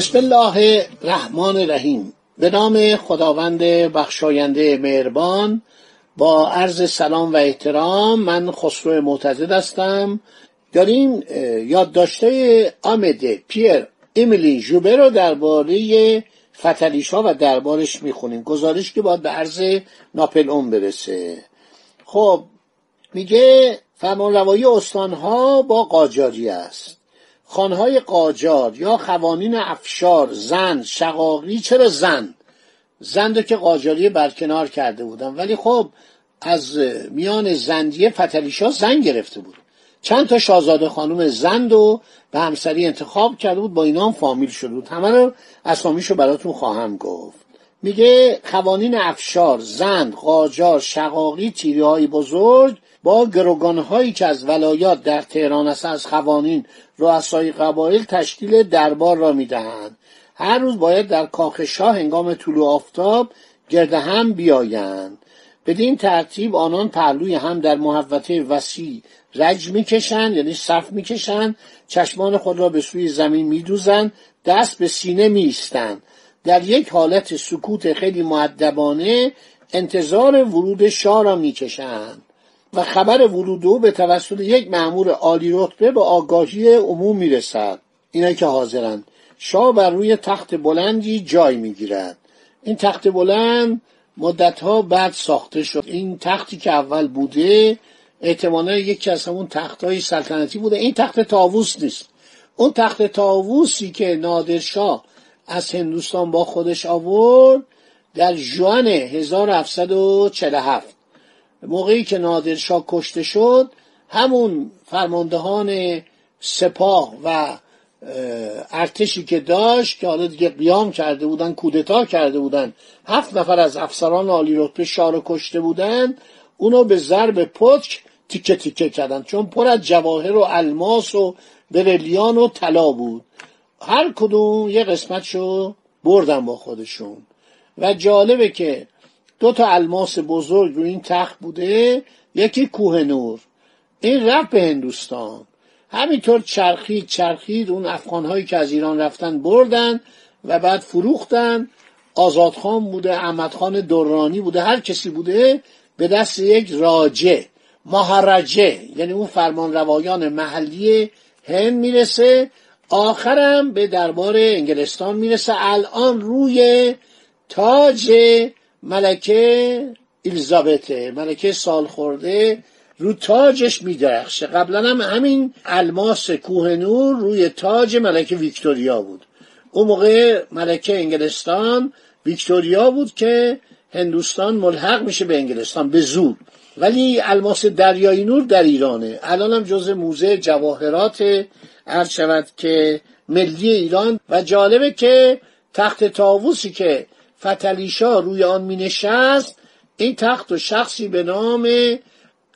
بسم الله الرحمن الرحیم. به نام خداوند بخشاینده مهربان با عرض سلام و احترام من خسرو معتزد هستم. داریم یادداشته آمده پیر امیلی جوبه رو درباره فتلیشا و دربارش می‌خونیم. گزارش که باید به عرض ناپل اون برسه. خب میگه فرمان روایی استانها با قاجاری است. خانهای قاجار یا قوانین افشار زن شقاقی چرا زن؟ زن که قاجاری برکنار کرده بودن. ولی خب از میان زندیه فتلیشا زن گرفته بود. چند تا شاهزاده خانم زند و به همسری انتخاب کرده بود با اینا هم فامیل شده بود. همه رو اسامیشو براتون خواهم گفت. میگه قوانین افشار زند قاجار شقاقی تیری های بزرگ با گروگانهایی که از ولایات در تهران است از قوانین رؤسای قبایل تشکیل دربار را می‌دهند. هر روز باید در کاخ شاه هنگام طلوع آفتاب گرد هم بیایند. بدین ترتیب آنان پهلوی هم در محوطه وسیع رج می‌کشند یعنی صف می‌کشند. چشمان خود را به سوی زمین میدوزند دست به سینه میستند در یک حالت سکوت خیلی معدبانه انتظار ورود شاه را می‌کشند. و خبر ورود او به توسط یک مأمور عالی رتبه به آگاهی عموم می‌رسد. اینا که حاضرند. شاه بر روی تخت بلندی جای می‌گیرد. این تخت بلند مدتها بعد ساخته شد. این تختی که اول بوده احتمالا یکی از همون تخت های سلطنتی بوده. این تخت تاووس نیست. اون تخت تاووسی که نادرشاه از هندوستان با خودش آورد در جوان 1747 موقعی که نادرشاه کشته شد همون فرماندهان سپاه و ارتشی که داشت که حالا دیگه قیام کرده بودن کودتا کرده بودن هفت نفر از افسران عالی رتبه شاه رو کشته بودن اونو به ضرب پتک تیکه تیکه کردن چون پر از جواهر و الماس و برلیان و طلا بود. هر کدوم یه قسمتشو بردن با خودشون. و جالبه که دو تا الماس بزرگ رو این تخت بوده یکی کوه نور. این رفت به هندوستان. همینطور چرخید چرخید اون افغانهایی که از ایران رفتن بردن و بعد فروختن. آزادخان بوده احمدخان دورانی بوده هر کسی بوده به دست یک راجه مهارجه یعنی اون فرمان روایان محلی هند می‌رسه. آخرم به دربار انگلستان می‌رسه. الان روی تاج ملکه الیزابته ملکه سال خورده رو تاجش میدرخشه. قبلا هم همین الماس کوه نور روی تاج ملکه ویکتوریا بود. اون موقع ملکه انگلستان ویکتوریا بود که هندوستان ملحق میشه به انگلستان به زور. ولی الماس دریایی نور در ایرانه. الان هم جز موزه جواهرات عرض شود که ملی ایران. و جالبه که تخت تاووسی که فتلیشا روی آن می نشست این تخت و شخصی به نام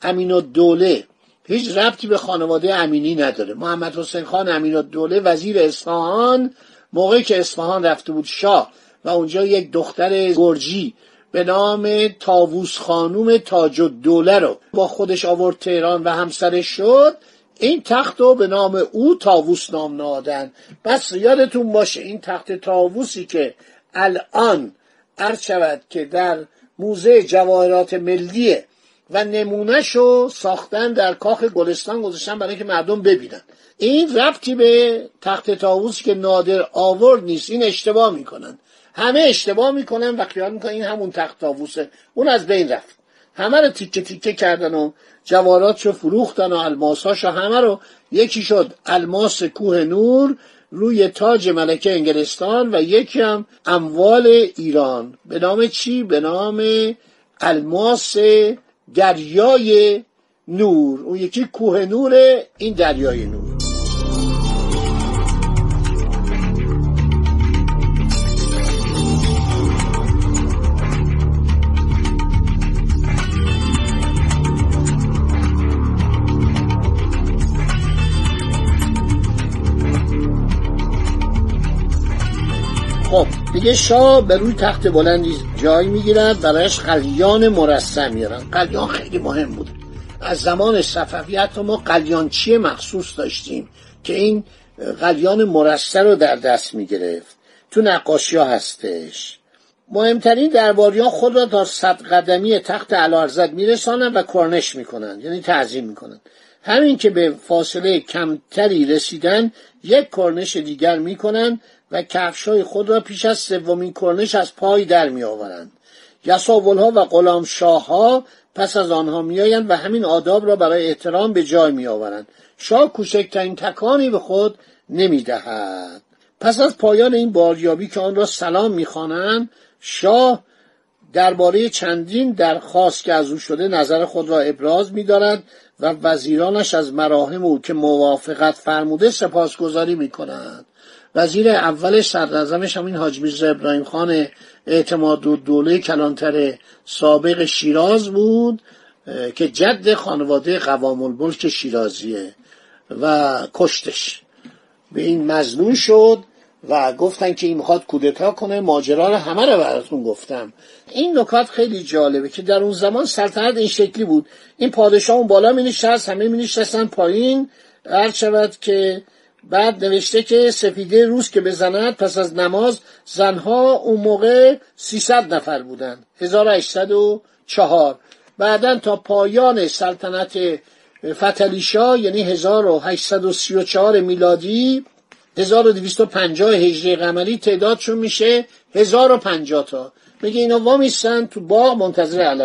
امین الدوله هیچ ربطی به خانواده امینی نداره. محمد حسین خان امین الدوله وزیر اصفهان موقعی که اصفهان رفته بود شاه و اونجا یک دختر گرجی به نام تاووس خانوم تاج الدوله رو با خودش آورد تهران و همسرش شد. این تخت رو به نام او تاووس نام نادن بس یادتون باشه این تخت تاووسی که الان عرض شود که در موزه جواهرات ملیه و نمونهش رو ساختن در کاخ گلستان گذاشتن برای اینکه مردم ببینن. این ربطی به تخت تاووسی که نادر آورد نیست. این اشتباه می‌کنن. همه اشتباه می‌کنن و خیال می‌کنن این همون تخت تاووسه اون از بین رفت. همه رو تیکه تیکه کردن و جواراتشو فروختن و الماساشو همه رو یکی شد الماس کوه نور روی تاج ملکه انگلستان و یکی هم اموال ایران. به نام چی؟ به نام الماس دریای نور. اون یکی کوه نور این دریای نور. دیگه شاه به روی تخت بلندی جای می‌گیرد برایش قلیان مرسم میارن قلیان خیلی مهم بود. از زمان صفوی حتی ما قلیانچی مخصوص داشتیم که این قلیان مرسه رو در دست می‌گرفت. تو نقاشی ها هستش. مهمترین درباریان خود را تا صد قدمی تخت علارزد میرسانند و کرنش می‌کنند یعنی تعظیم می‌کنند. همین که به فاصله کمتری رسیدن یک کرنش دیگر می‌کنند و کفشای خود را پیش از سومین کرنش از پای در میآورند. یساولها و غلام ها پس از آنها میآیند و همین آداب را برای احترام به جای میآورند. شاه کوچکترین تکانی به خود نمی‌دهد. پس از پایان این باریابی که آن را سلام می‌خوانند شاه درباره چندین درخواست که از او شده نظر خود را ابراز می‌دارد و وزیرانش از مراهم او که موافقت فرموده سپاسگزاری می‌کنند. وزیر اول صدراعظمش همین حاج میرزا ابراهیم خان اعتماد و دوله کلانتر سابق شیراز بود که جد خانواده قوام الملک شیرازیه و کشتش. به این مزنون شد و گفتن که این می‌خواد کودتا کنه ماجرا رو همه رو براتون گفتم. این نکات خیلی جالبه که در اون زمان سلطنت این شکلی بود. این پادشاه اون بالا می نشست همه می نشستن پایین هر شود که بعد نوشته که سفیده روز که بزند پس از نماز زنها اون موقع 300 نفر بودن 1804 بعدا تا پایان سلطنت فتلیشا یعنی 1834 میلادی 1250 هجری قمری تعدادشون میشه 1050 تا. میگه اینا وامیستن تو باغ منتظر اعلی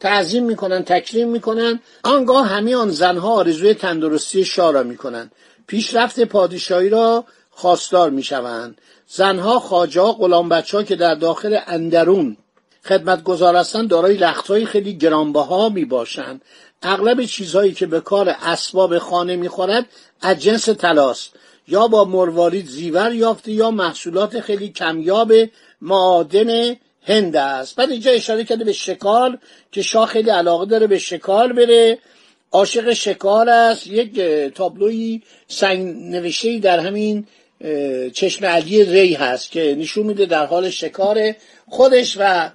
تعظیم می‌کنن تکریم می‌کنن. آنگاه همه آن زنها آرزوی تندرستی شاه را می‌کنن. پیشرفت پادشاهی را خواستار می‌شوند. زنها خاجا غلام بچه که در داخل اندرون خدمت هستند دارای لختهای خیلی گرانبها می باشند اغلب چیزهایی که به کار اسباب خانه می‌خورد از جنس تلاست یا با مروارید زیور یافته یا محصولات خیلی کمیاب معادن هند است. بعد اینجا اشاره کرده به شکار که شاه خیلی علاقه داره به شکار بره. عاشق شکار است. یک تابلوی سنگ نوشته در همین چشم علی ری هست که نشون میده در حال شکار خودش و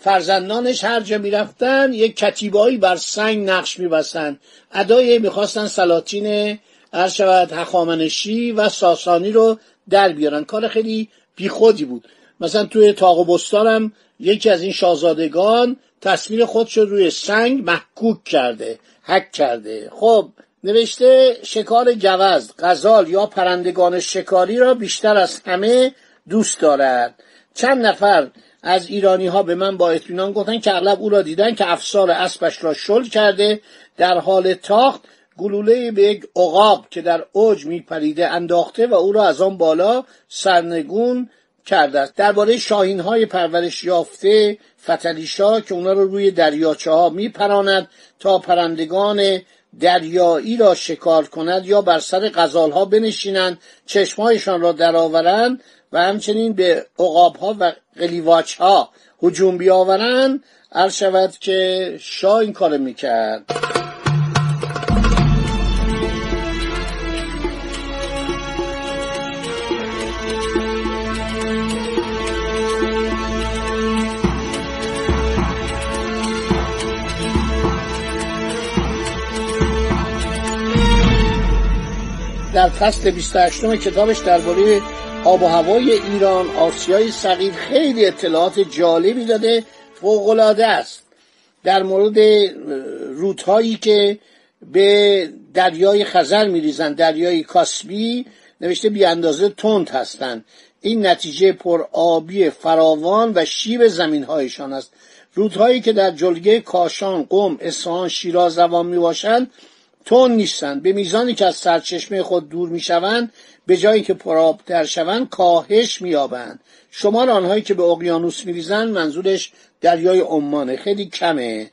فرزندانش هر جا می‌رفتن یک کتیبایی بر سنگ نقش میبستن. ادای می‌خواستن سلاطین هر شود هخامنشی و ساسانی رو در بیارن. کار خیلی بیخودی بود. مثلا توی تاق و یکی از این شاهزادگان تصویر خودش رو روی سنگ محکوک کرده. حک کرده. خب نوشته شکار گوزد غزال یا پرندگان شکاری را بیشتر از همه دوست دارد. چند نفر از ایرانی ها به من با اطمینان گفتن که اغلب او را دیدن که افسار اسبش را شل کرده. در حال تاخت گلوله به یک عقاب که در اوج میپریده انداخته و او را از آن بالا سرنگون کرده است. درباره شاهین های پرورش یافته فتلیشا که اونا رو روی دریاچه ها میپراند تا پرندگان دریایی را شکار کند یا بر سر غزال ها بنشینند چشمهایشان را درآورند و همچنین به عقاب ها و قلیواچ ها هجوم بیاورند عرض شود که شاه این کار می‌کرد. در فصل 28 کتابش درباره آب و هوای ایران آسیای صغیر خیلی اطلاعات جالبی داده فوقالعاده است. در مورد رودهایی که به دریای خزر میریزند دریای کاسبی نوشته بی اندازه تند هستند. این نتیجه پر آبی فراوان و شیب زمین هایشان است. رودهایی که در جلگه کاشان قم اصفهان شیراز روان می باشند تون نیستند. به میزانی که از سرچشمه خود دور می‌شوند به جایی که پرآبتر شوند کاهش مییابند. شمار آنهایی که به اقیانوس میریزند منظورش دریای عمانه. خیلی کمه.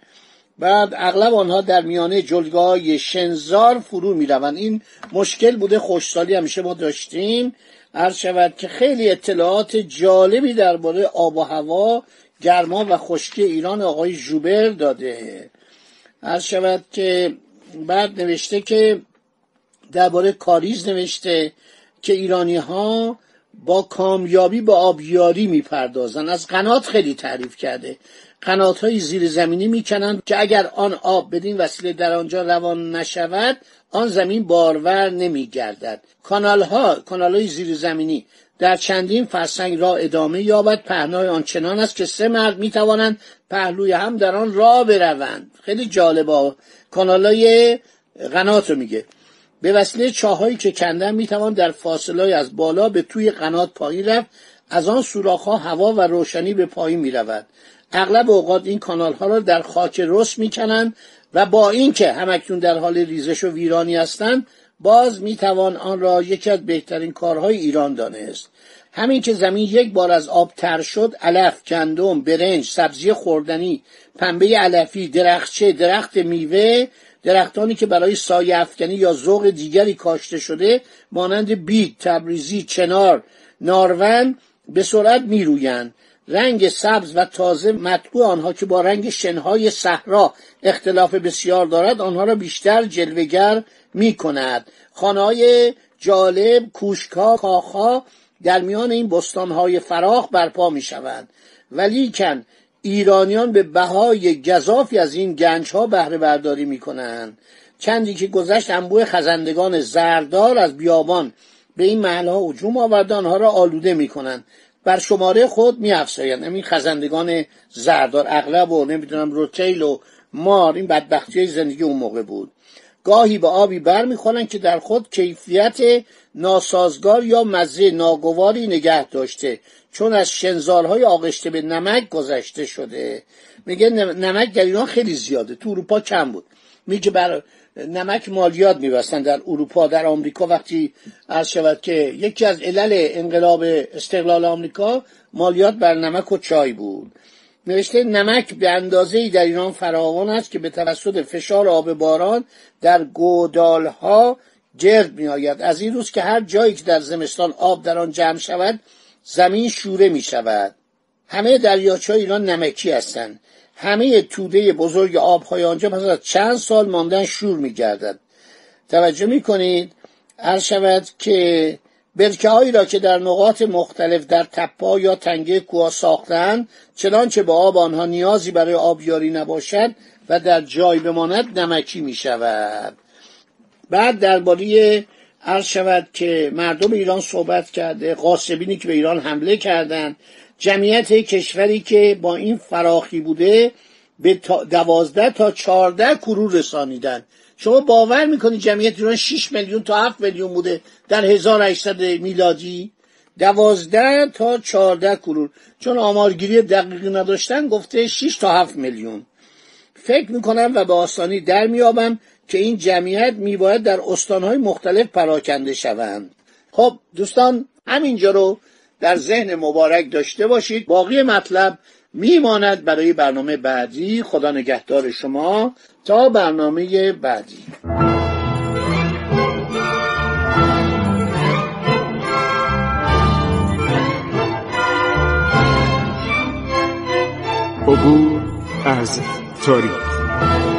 بعد اغلب آنها در میانه جلگاه شنزار فرو می‌روند. این مشکل بوده خوشسالی همیشه ما داشتیم. عرض شود که خیلی اطلاعات جالبی درباره آب و هوا گرما و خشکی ایران آقای جوبر داده. عرض شود که بعد نوشته که درباره کاریز نوشته که ایرانی ها با کامیابی به آبیاری می‌پردازن. از قنات خیلی تعریف کرده. قنات های زیر زمینی می‌کنند که اگر آن آب بدین وسیله در آنجا روان نشود آن زمین بارور نمیگردد. کانال ها کانال های زیر زمینی در چندین فرسنگ را ادامه یابد. پهنای آنچنان است که سه مرد می‌توانند پهلوی هم در آن راه بروند. خیلی جالبه. کانالای قنات رو میگه. به وسیله چاهایی که کندن می‌توان در فاصله از بالا به توی قنات پایین رفت از آن ها هوا و روشنی به پایین می‌رود. اغلب اوقات این کانال ها را در خاک رس می‌کنند و با اینکه همکنون در حال ریزش و ویرانی هستند باز می‌توان آن را یکی از بهترین کارهای ایران دانست. همین که زمین یک بار از آب تر شد علف گندم برنج سبزی خوردنی پنبه علفی درختچه درخت میوه درختانی که برای سایه افکنی یا ذوق دیگری کاشته شده مانند بید تبریزی چنار نارون به سرعت میرویند. رنگ سبز و تازه مطبوع آنها که با رنگ شنهای صحرا اختلاف بسیار دارد آنها را بیشتر جلوگر می کند خانه جالب کوشکا کاخها در میان این بستانهای فراخ برپا می شوند ولیکن ایرانیان به بهای گذافی از این گنج ها بهره برداری می کنند چندی که گذشت انبوه خزندگان زردار از بیابان به این محل ها هجوم آورده آنها را آلوده می کنند بر شماره خود می افزایند همین خزندگان زردار اغلب و نمی‌دونم روتیل و مار این بدبختی زندگی اون موقع بود. گاهی به آبی بر می‌خورند که در خود کیفیت ناسازگار یا مزه ناگواری نگه داشته چون از شنزارهای آغشته به نمک گذشته شده. میگه نمک در ایران خیلی زیاده تو اروپا کم بود. میگه بر نمک مالیات میبستن در اروپا در آمریکا. وقتی عرض شود که یکی از علل انقلاب استقلال آمریکا مالیات بر نمک و چای بود. نوشته نمک به اندازه در ایران فراوان است که به توسط فشار آب باران در گودالها جرد می آید از این روز که هر جایی که در زمستان آب در آن جمع شود زمین شوره می شود همه دریاچه ایران نمکی هستند. همه توده بزرگ آبهای آنجا پس از چند سال ماندن شور می گردد توجه می کنید هر شود که برکه هایی را که در نقاط مختلف در تپا یا تنگه کوه ساختند چنانچه به آب آنها نیازی برای آبیاری نباشد و در جای بماند نمکی می شود بعد درباره عرض شود که مردم ایران صحبت کرده قاسبینی که به ایران حمله کردند جمعیت کشوری که با این فراخی بوده به دوازده تا چارده کرور رسانیدن شما باور می‌کنید جمعیت ایران 6 میلیون تا 7 میلیون بوده در 1800 میلادی؟ دوازده تا چارده کرور. چون آمارگیری دقیقی نداشتن گفته 6 تا 7 میلیون. فکر می‌کنم و به آسانی در میابم که این جمعیت میباید در استانهای مختلف پراکنده شوند. خب دوستان همینجا رو در ذهن مبارک داشته باشید. باقی مطلب میماند برای برنامه بعدی. خدا نگهدار شما تا برنامه بعدی. عبور از تاریخ.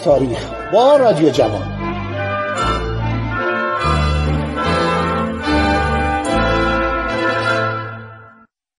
تاریخ با رادیو جوان.